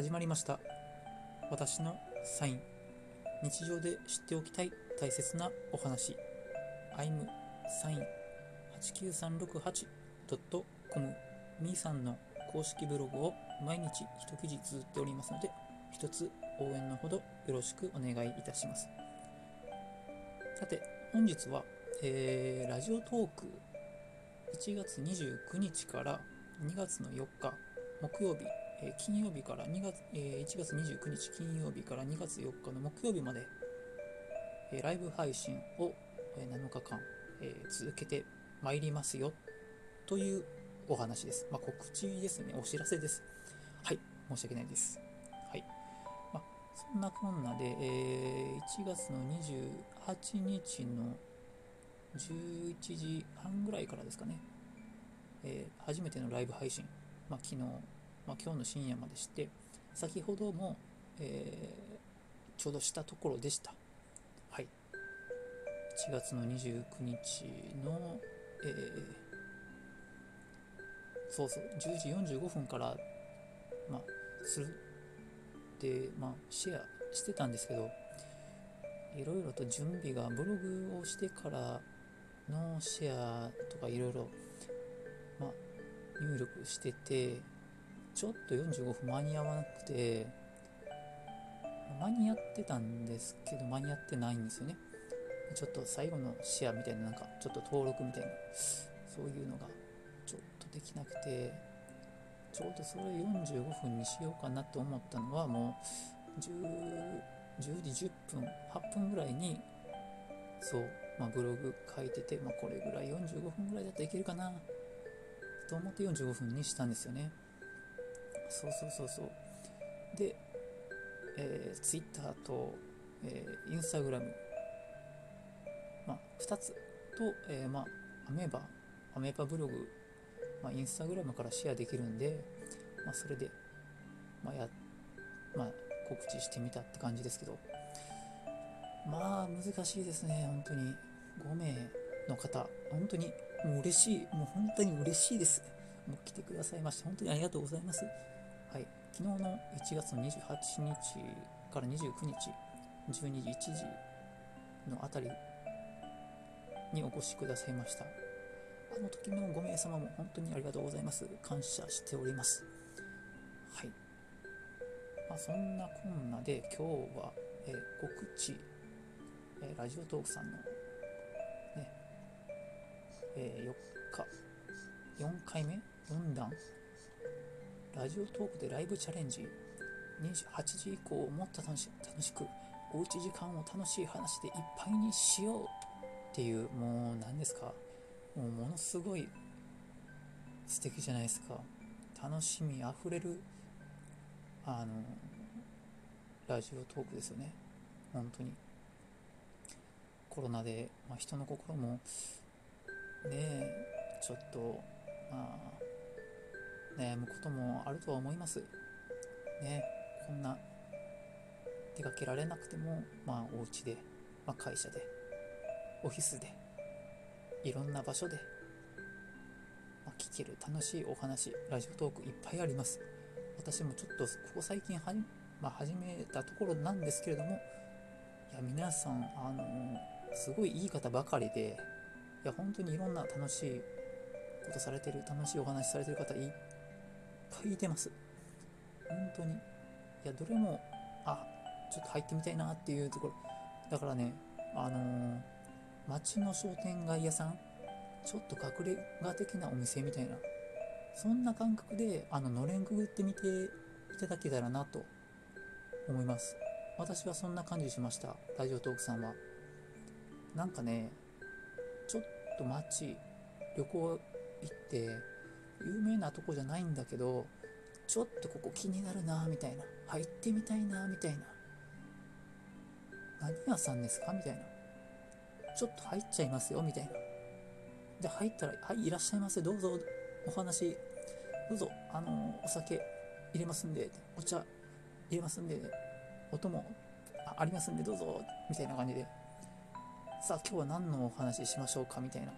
始まりました。私のサイン。日常で知っておきたい大切なお話。I'm サイン 89368.com みーさんの公式ブログを毎日一記事綴っておりますので一つ応援のほどよろしくお願いいたします。さて本日は、えーラジオトーク。1月29日から2月の4日木曜日、え金曜日から2月、え1月29日金曜日から2月4日の木曜日まで、えライブ配信を、7日間、え続けてまいりますよというお話です。まあ、告知ですね、お知らせです。はい、申し訳ないです。はい。まあ、そんなこんなで、え1月の28日の11時半ぐらいからですかね、え初めてのライブ配信、まあ、昨日、まあ、今日の深夜までして、先ほども、えーちょうどしたところでした。はい。1月の29日の、えーそうそう、10時45分から、まあ、するって、まあ、シェアしてたんですけど、いろいろと準備が、ブログをしてからのシェアとかいろいろ、まあ、入力してて、ちょっと45分間に合わなくて、間に合ってたんですけど、間に合ってないんですよね。ちょっと最後のシェアみたいな、なんか、ちょっと登録みたいな、そういうのがちょっとできなくて、ちょうどそれ45分にしようかなと思ったのは、もう10、10時10分、8分ぐらいに、そう、まあ、ブログ書いてて、まあ、これぐらい45分ぐらいだったらいけるかな、と思って45分にしたんですよね。そうそうそうそう。で、えー、Twitter と、えー、Instagram、まあ、2つと、えーまあ、アメーバ、アメーバブログ、まあ、インスタグラムからシェアできるんで、まあ、それで、まあやまあ、告知してみたって感じですけど、まあ、難しいですね、本当に。5名の方、本当にもう嬉しい、もう本当に嬉しいです。もう来てくださいまして、本当にありがとうございます。はい、昨日の1月28日から29日、12時、1時のあたりにお越しくださいました。あの時の5名様も本当にありがとうございます。感謝しております。はい。まあ、そんなこんなで今日は、えー告知、えーラジオトークさんの、ね、えー4日、4回目 ?4 弾ラジオトークでライブチャレンジ。28時以降をもっと楽し楽しくおうち時間を楽しい話でいっぱいにしようっていうもう何ですか？もうものすごい素敵じゃないですか。楽しみあふれるあのラジオトークですよね。本当に。コロナで、まあ、人の心もねえちょっとまあ悩むこともあるとは思います。ねこんな出かけられなくてもまあお家で、まあ、会社でオフィスでいろんな場所で、まあ、聞ける楽しいお話ラジオトークいっぱいあります。私もちょっとここ最近はじ、まあ、始めたところなんですけれどもいや皆さんあのすごいいい方ばかりでいや本当にいろんな楽しいことされてる楽しいお話されてる方いっぱいいてます。本当に。いやどれもあちょっと入ってみたいなっていうところ。だからねあのー街の商店街屋さん。ちょっと隠れ家的なお店みたいな。そんな感覚であののれんくぐってみていただけたらなと思います。私はそんな感じしました。ラジオトークさんは。なんかねちょっと街旅行行って有名なとこじゃないんだけどちょっとここ気になるなみたいな。入ってみたいなみたいな。何屋さんですか？みたいな。ちょっと入っちゃいますよみたいな。で入ったら「はいいらっしゃいませ。どうぞ。お話。どうぞ。あのお酒入れますんで。お茶入れますんで。お供。あありますんでどうぞ」みたいな感じで。さあ今日は何のお話ししましょうか？みたいな。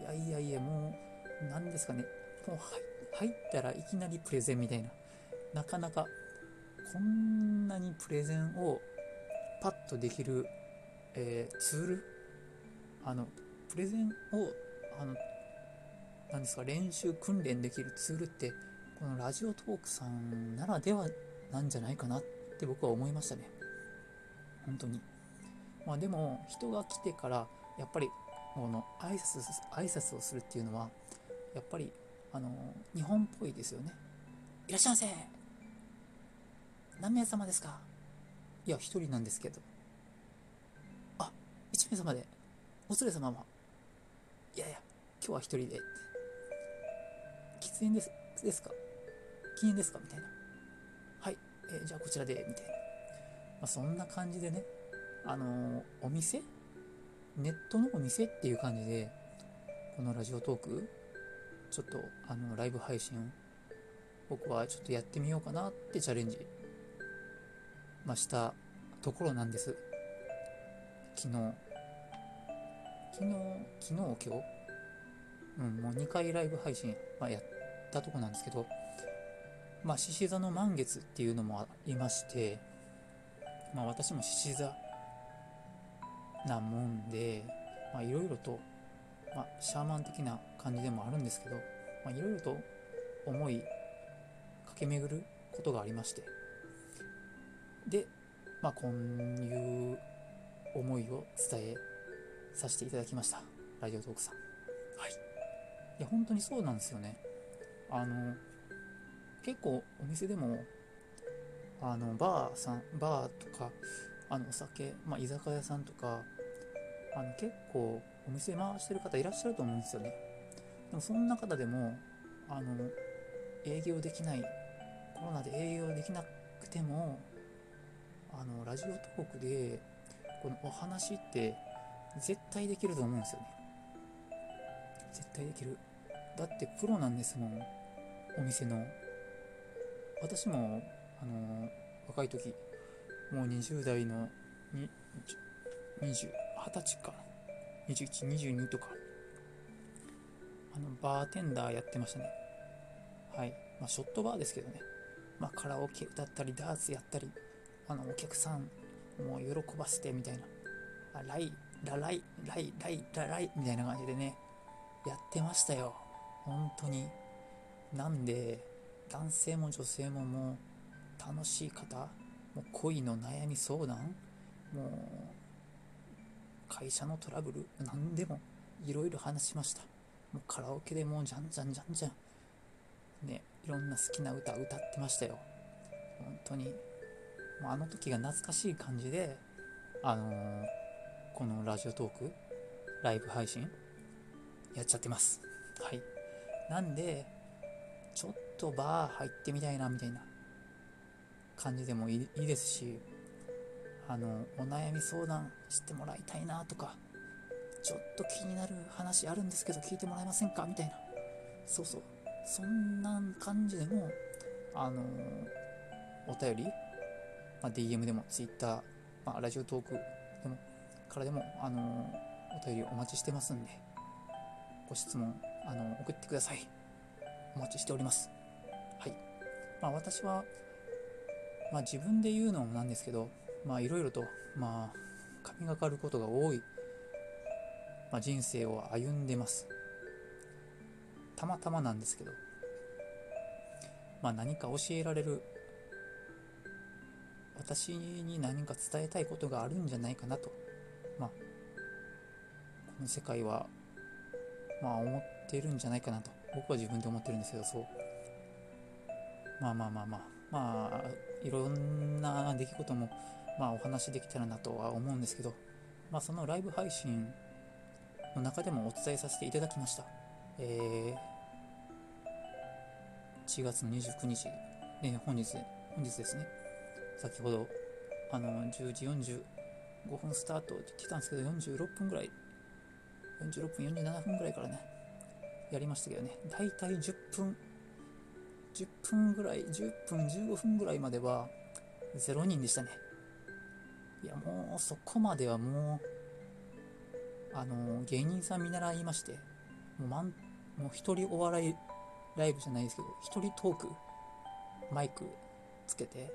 いやいやいやもう何ですかね。もう入ったらいきなりプレゼンみたいな。なかなかこんなにプレゼンをパッとできる、えー、ツール？あのプレゼンをあの何ですか？練習訓練できるツールってこのラジオトークさんならではなんじゃないかなって僕は思いましたね。本当に。まあでも人が来てからやっぱりこの挨拶挨拶をするっていうのはやっぱりあの日本っぽいですよね。いらっしゃいませ。何名様ですか？いや一人なんですけど。あ一名様で。お連れ様は？いやいや今日は一人で。喫煙ですですか？禁煙ですか？みたいな。はい、えー、じゃあこちらで。みたいな、まあ、そんな感じでね。あのー、お店？ネットのお店っていう感じでこのラジオトークちょっとあのライブ配信僕はちょっとやってみようかなってチャレンジ、まあ、したところなんです。昨日。昨日昨日今日？うんもう2回ライブ配信、まあ、やったとこなんですけど。まあ獅子座の満月っていうのもありまして。まあ私も獅子座なもんで。いろいろと、まあ、シャーマン的な感じでもあるんですけどいろいろと思い駆け巡ることがありまして。で、まあ、こういう思いを伝えさせていただきました。ラジオトークさん。はい。いや本当にそうなんですよね。あの結構お店でもあのバーさんバーとかあのお酒、まあ、居酒屋さんとかあの結構お店回してる方いらっしゃると思うんですよね。でもそんな方でもあの営業できないコロナで営業できなくてもあのラジオトークでこのお話って絶対できると思うんですよね。絶対できる。だってプロなんですもんお店の。私もあの若い時もう20代の20 20歳か2122とか。あのバーテンダーやってましたね。はい。まあショットバーですけどね。まあカラオケ歌ったりダーツやったりあのお客さんもう喜ばせてみたいな。あライラライライライラライみたいな感じでねやってましたよ。本当に。なんで男性も女性ももう楽しい方もう恋の悩み相談もう会社のトラブル、何でもいろいろ話しました。もうカラオケでもうじゃんじゃんじゃんじゃん。ね、いろんな好きな歌歌ってましたよ。本当に。もうあの時が懐かしい感じで、あのー、このラジオトーク、ライブ配信、やっちゃってます。はい。なんで、ちょっとバー入ってみたいな、みたいな感じでもいいですし、あのお悩み相談してもらいたいなとかちょっと気になる話あるんですけど聞いてもらえませんか？みたいな。そうそう。そんな感じでもあのお便り、まあ、DM でも Twitter、まあ、ラジオトークでもからでもあのお便りお待ちしてますんでご質問あの送ってください。お待ちしております。はい。まあ私はまあ自分で言うのもなんですけどまあいろいろと、まあ、神がかることが多い、まあ、人生を歩んでます。たまたまなんですけど、まあ何か教えられる、私に何か伝えたいことがあるんじゃないかなと、まあ、この世界は、まあ思ってるんじゃないかなと、僕は自分で思ってるんですけど、そう。まあまあまあまあ、まあ、いろんな出来事もまあ、お話できたらなとは思うんですけど、まあ、そのライブ配信の中でもお伝えさせていただきました。えー、1月の29日、ね、本日、本日ですね、先ほど、あの、10時45分スタートって言ってたんですけど、46分ぐらい、46分、47分ぐらいからね、やりましたけどね、だいたい10分、10分ぐらい、10分、15分ぐらいまでは0人でしたね。いやもうそこまではもうあの芸人さん見習いましてもうまもう一人お笑いライブじゃないですけど一人トークマイクつけて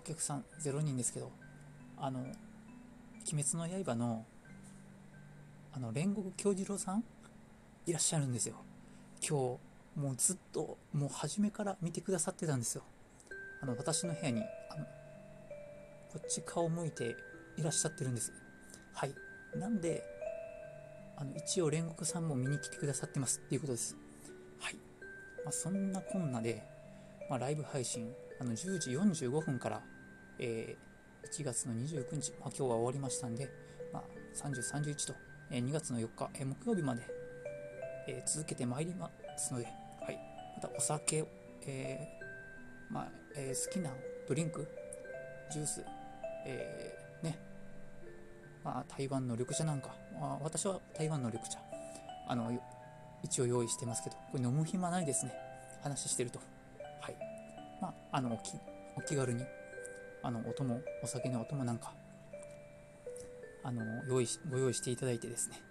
お客さん0人ですけどあの「鬼滅の刃の」あの煉獄京次郎さん？いらっしゃるんですよ。今日もうずっともう初めから見てくださってたんですよ。あの私の部屋にこっち顔向いていらっしゃってるんです。はい。なんであの一応煉獄さんも見に来てくださってますっていうことです。はい、まあ、そんなこんなで、まあ、ライブ配信あの10時45分から、えー、1月の29日、まあ、今日は終わりましたんで、まあ、30、31と、えー、2月の4日、えー、木曜日まで、え続けてまいりますので、はい、またお酒、えまあえ好きなドリンク、ジュース、えね、まあ、台湾の緑茶なんか、まあ、私は台湾の緑茶、あの、一応用意してますけど、これ飲む暇ないですね。話してると。はい。まあ、あの、お気お気軽に、あの、お供、お酒のお供なんか、あの、用意し、ご用意していただいてですね、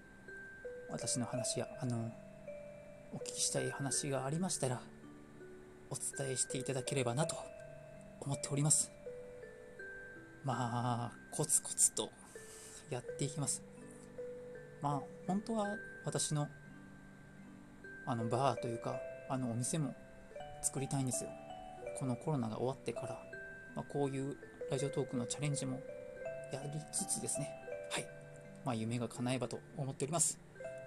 私の話や、あの、お聞きしたい話がありましたら、お伝えしていただければなと思っております。まあ、コツコツとやっていきます。まあ、本当は私のあのバーというか、あのお店も作りたいんですよ。このコロナが終わってから、まあ、こういうラジオトークのチャレンジもやりつつですね、はい。まあ、夢が叶えばと思っております。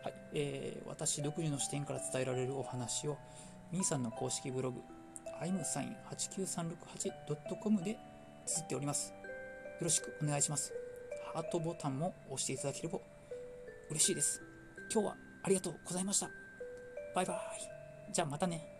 はい。えー、私独自の視点から伝えられるお話を、みーさんの公式ブログ、i m s i g n 89368.com で綴っております。よろしくお願いします。ハートボタンも押していただければ嬉しいです。今日はありがとうございました。バイバイ。じゃあまたね。